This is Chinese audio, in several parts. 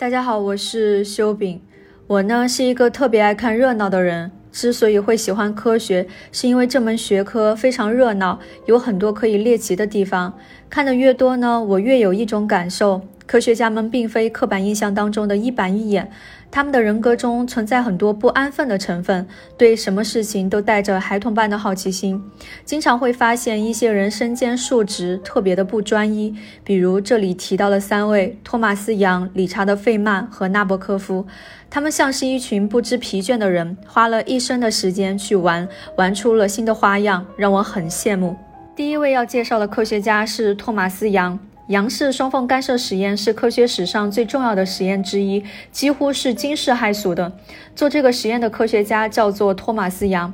大家好，我是修饼。我呢是一个特别爱看热闹的人。之所以会喜欢科学，是因为这门学科非常热闹，有很多可以猎奇的地方。看的越多呢，我越有一种感受：科学家们并非刻板印象当中的一板一眼。他们的人格中存在很多不安分的成分，对什么事情都带着孩童般的好奇心，经常会发现一些人身兼数职，特别的不专一。比如这里提到的三位：托马斯·杨、理查德·费曼和纳博科夫。他们像是一群不知疲倦的人，花了一生的时间去玩，玩出了新的花样，让我很羡慕。第一位要介绍的科学家是托马斯·杨。杨氏双缝干涉实验是科学史上最重要的实验之一，几乎是惊世骇俗的。做这个实验的科学家叫做托马斯·杨。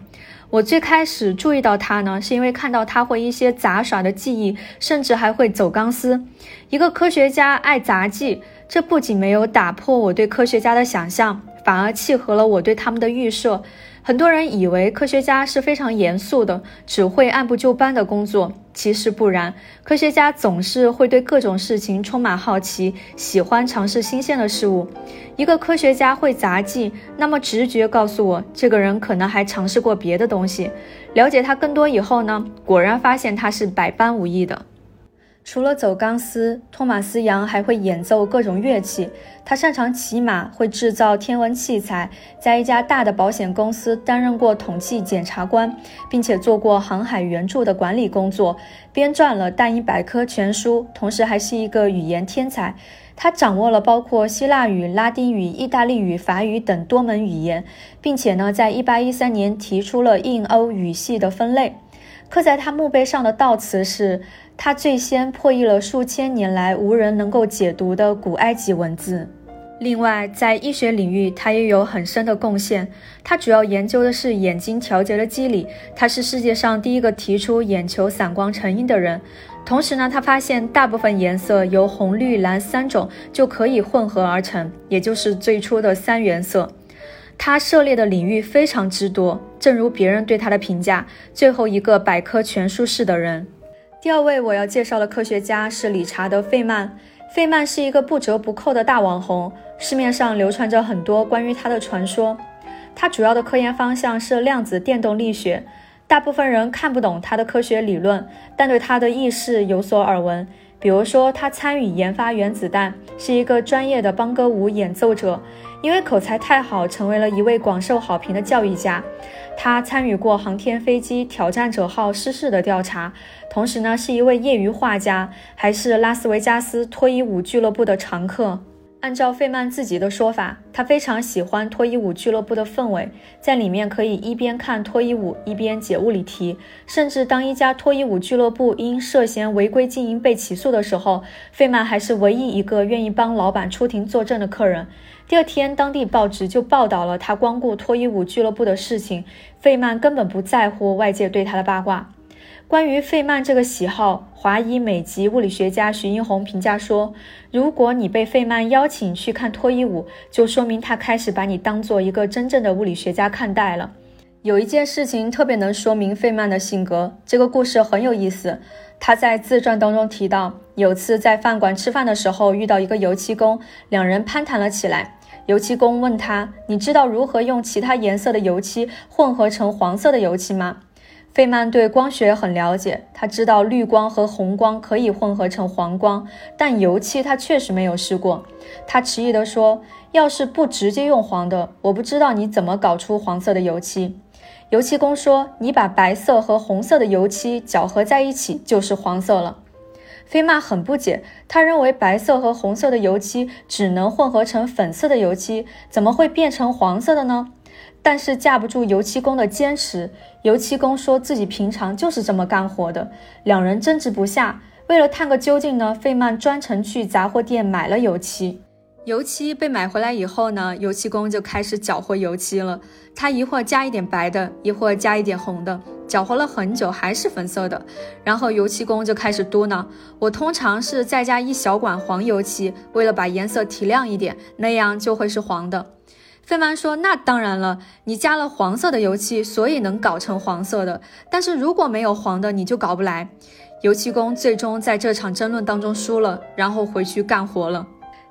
我最开始注意到他呢，是因为看到他会一些杂耍的技艺，甚至还会走钢丝。一个科学家爱杂技，这不仅没有打破我对科学家的想象，反而契合了我对他们的预设。很多人以为科学家是非常严肃的，只会按部就班的工作。其实不然，科学家总是会对各种事情充满好奇，喜欢尝试新鲜的事物。一个科学家会杂技，那么直觉告诉我，这个人可能还尝试过别的东西。了解他更多以后呢，果然发现他是百般武艺的。除了走钢丝，托马斯·杨还会演奏各种乐器。他擅长骑马，会制造天文器材，在一家大的保险公司担任过统计检察官，并且做过航海援助的管理工作，编撰了《大英百科全书》，同时还是一个语言天才。他掌握了包括希腊语、拉丁语、意大利语、法语等多门语言，并且呢，在1813年提出了印欧语系的分类。刻在他墓碑上的悼词是。他最先破译了数千年来无人能够解读的古埃及文字。另外，在医学领域，他也有很深的贡献。他主要研究的是眼睛调节的机理。他是世界上第一个提出眼球散光成因的人。同时呢，他发现大部分颜色由红、绿、蓝三种就可以混合而成，也就是最初的三原色。他涉猎的领域非常之多，正如别人对他的评价：最后一个百科全书式的人。第二位我要介绍的科学家是理查德·费曼。费曼是一个不折不扣的大网红，市面上流传着很多关于他的传说。他主要的科研方向是量子电动力学。大部分人看不懂他的科学理论，但对他的轶事有所耳闻。比如说，他参与研发原子弹，是一个专业的邦歌舞演奏者，因为口才太好，成为了一位广受好评的教育家。他参与过航天飞机挑战者号失事的调查，同时呢是一位业余画家，还是拉斯维加斯脱衣舞俱乐部的常客。按照费曼自己的说法，他非常喜欢脱衣舞俱乐部的氛围，在里面可以一边看脱衣舞一边解物理题。甚至当一家脱衣舞俱乐部因涉嫌违规经营被起诉的时候，费曼还是唯一一个愿意帮老板出庭作证的客人。第二天，当地报纸就报道了他光顾脱衣舞俱乐部的事情。费曼根本不在乎外界对他的八卦。关于费曼这个喜好，华裔美籍物理学家徐英红评价说：“如果你被费曼邀请去看脱衣舞，就说明他开始把你当做一个真正的物理学家看待了。”有一件事情特别能说明费曼的性格，这个故事很有意思。他在自传当中提到，有次在饭馆吃饭的时候遇到一个油漆工，两人攀谈了起来。油漆工问他：“你知道如何用其他颜色的油漆混合成黄色的油漆吗？”费曼对光学很了解，他知道绿光和红光可以混合成黄光，但油漆他确实没有试过。他迟疑地说：“要是不直接用黄的，我不知道你怎么搞出黄色的油漆。”油漆工说：“你把白色和红色的油漆搅合在一起，就是黄色了。”费曼很不解，他认为白色和红色的油漆只能混合成粉色的油漆，怎么会变成黄色的呢？但是架不住油漆工的坚持，油漆工说自己平常就是这么干活的。两人争执不下，为了探个究竟呢，费曼专程去杂货店买了油漆。油漆被买回来以后呢，油漆工就开始搅和油漆了。他一会儿加一点白的，一会儿加一点红的，搅和了很久还是粉色的。然后油漆工就开始嘟囔：“我通常是再加一小管黄油漆，为了把颜色提亮一点，那样就会是黄的。”费曼说：“那当然了，你加了黄色的油漆，所以能搞成黄色的。但是如果没有黄的，你就搞不来。”油漆工最终在这场争论当中输了，然后回去干活了。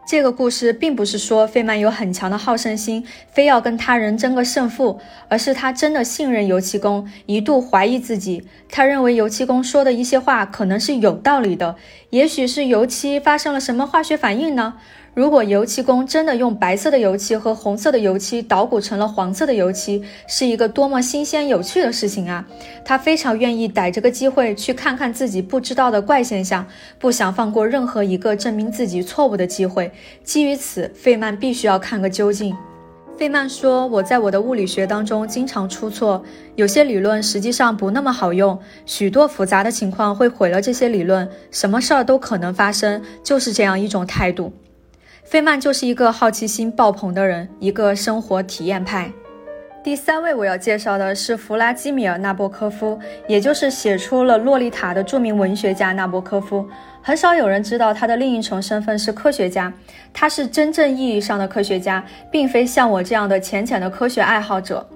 这个故事并不是说费曼有很强的好胜心，非要跟他人争个胜负，而是他真的信任油漆工，一度怀疑自己。他认为油漆工说的一些话可能是有道理的，也许是油漆发生了什么化学反应呢？如果油漆工真的用白色的油漆和红色的油漆捣鼓成了黄色的油漆，是一个多么新鲜有趣的事情啊！他非常愿意逮这个机会去看看自己不知道的怪现象，不想放过任何一个证明自己错误的机会。基于此，费曼必须要看个究竟。费曼说：“我在我的物理学当中经常出错，有些理论实际上不那么好用，许多复杂的情况会毁了这些理论，什么事儿都可能发生，就是这样一种态度。”费曼就是一个好奇心爆棚的人，一个生活体验派。第三位我要介绍的是弗拉基米尔·纳博科夫，也就是写出了《洛丽塔》的著名文学家纳博科夫。很少有人知道他的另一重身份是科学家，他是真正意义上的科学家，并非像我这样的浅浅的科学爱好者。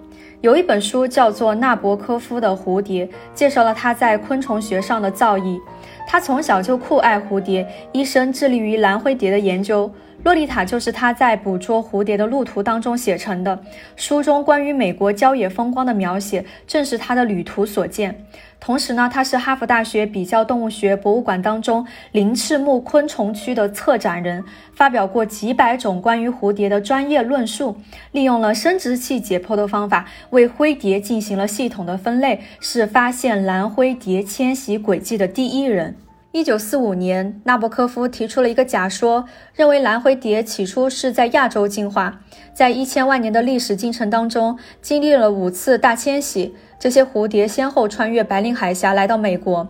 有一本书叫做《纳博科夫的蝴蝶》，介绍了他在昆虫学上的造诣。他从小就酷爱蝴蝶，一生致力于蓝灰蝶的研究。洛丽塔就是他在捕捉蝴蝶的路途当中写成的。书中关于美国郊野风光的描写，正是他的旅途所见。同时呢，他是哈佛大学比较动物学博物馆当中鳞翅目昆虫区的策展人，发表过几百种关于蝴蝶的专业论述，利用了生殖器解剖的方法为灰蝶进行了系统的分类，是发现蓝灰蝶迁徙轨迹的第一人。一九四五年，纳博科夫提出了一个假说，认为蓝灰蝶起初是在亚洲进化，在一千万年的历史进程当中，经历了五次大迁徙，这些蝴蝶先后穿越白令海峡来到美国。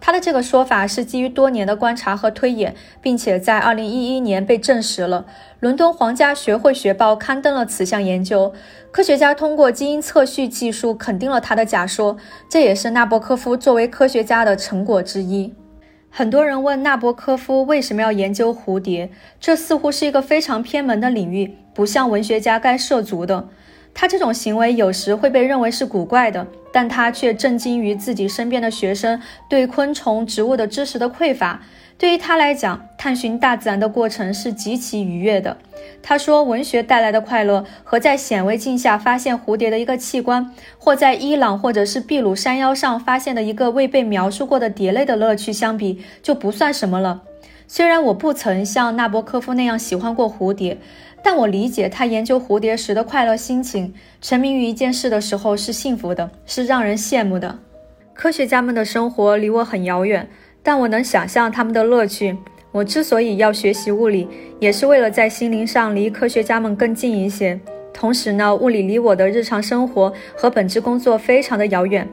他的这个说法是基于多年的观察和推演，并且在二零一一年被证实了。伦敦皇家学会学报刊登了此项研究，科学家通过基因测序技术肯定了他的假说，这也是纳博科夫作为科学家的成果之一。很多人问纳博科夫为什么要研究蝴蝶，这似乎是一个非常偏门的领域，不像文学家该涉足的。他这种行为有时会被认为是古怪的，但他却震惊于自己身边的学生对昆虫、植物的知识的匮乏。对于他来讲，探寻大自然的过程是极其愉悦的。他说，文学带来的快乐和在显微镜下发现蝴蝶的一个器官，或在伊朗或者是秘鲁山腰上发现的一个未被描述过的蝶类的乐趣相比，就不算什么了。虽然我不曾像纳博科夫那样喜欢过蝴蝶，但我理解他研究蝴蝶时的快乐心情。沉迷于一件事的时候是幸福的，是让人羡慕的。科学家们的生活离我很遥远。但我能想象他们的乐趣。我之所以要学习物理，也是为了在心灵上离科学家们更近一些。同时呢，物理离我的日常生活和本职工作非常的遥远。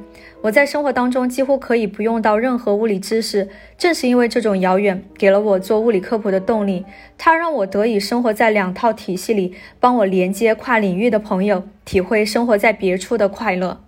我在生活当中几乎可以不用到任何物理知识。正是因为这种遥远，给了我做物理科普的动力。它让我得以生活在两套体系里，帮我连接跨领域的朋友，体会生活在别处的快乐。